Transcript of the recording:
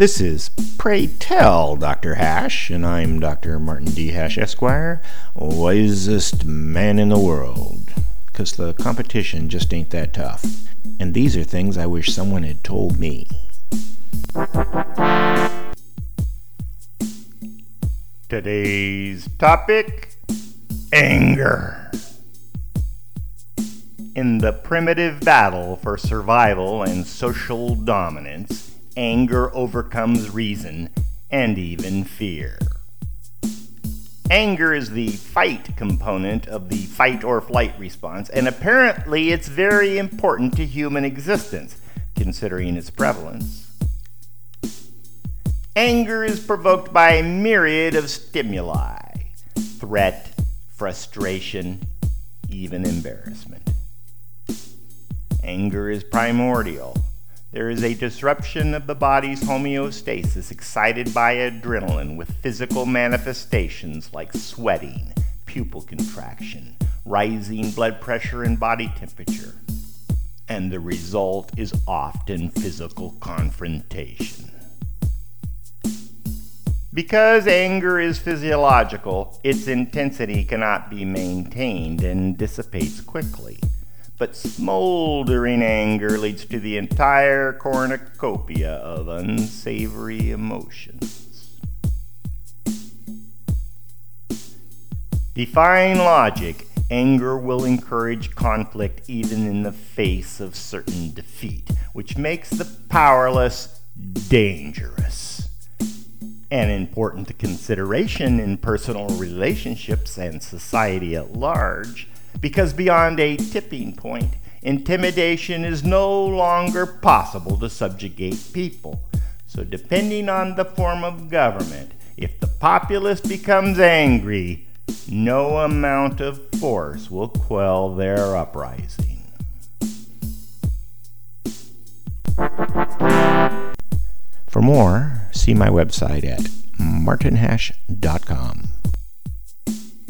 This is Pray Tell Dr. Hash, and I'm Dr. Martin D. Hash, Esquire, wisest man in the world. Because the competition just ain't that tough. And these are things I wish someone had told me. Today's topic anger. In the primitive battle for survival and social dominance, anger overcomes reason and even fear. Anger is the fight component of the fight or flight response, and apparently it's very important to human existence, considering its prevalence. Anger is provoked by a myriad of stimuli threat, frustration, even embarrassment. Anger is primordial. There is a disruption of the body's homeostasis excited by adrenaline with physical manifestations like sweating, pupil contraction, rising blood pressure, and body temperature. And the result is often physical confrontation. Because anger is physiological, its intensity cannot be maintained and dissipates quickly. But smoldering anger leads to the entire cornucopia of unsavory emotions. Defying logic, anger will encourage conflict even in the face of certain defeat, which makes the powerless dangerous an important consideration in personal relationships and society at large, because beyond a tipping point, intimidation is no longer possible to subjugate people. So, depending on the form of government, if the populace becomes angry, no amount of force will quell their uprising. For more, see my website at martinhash.com.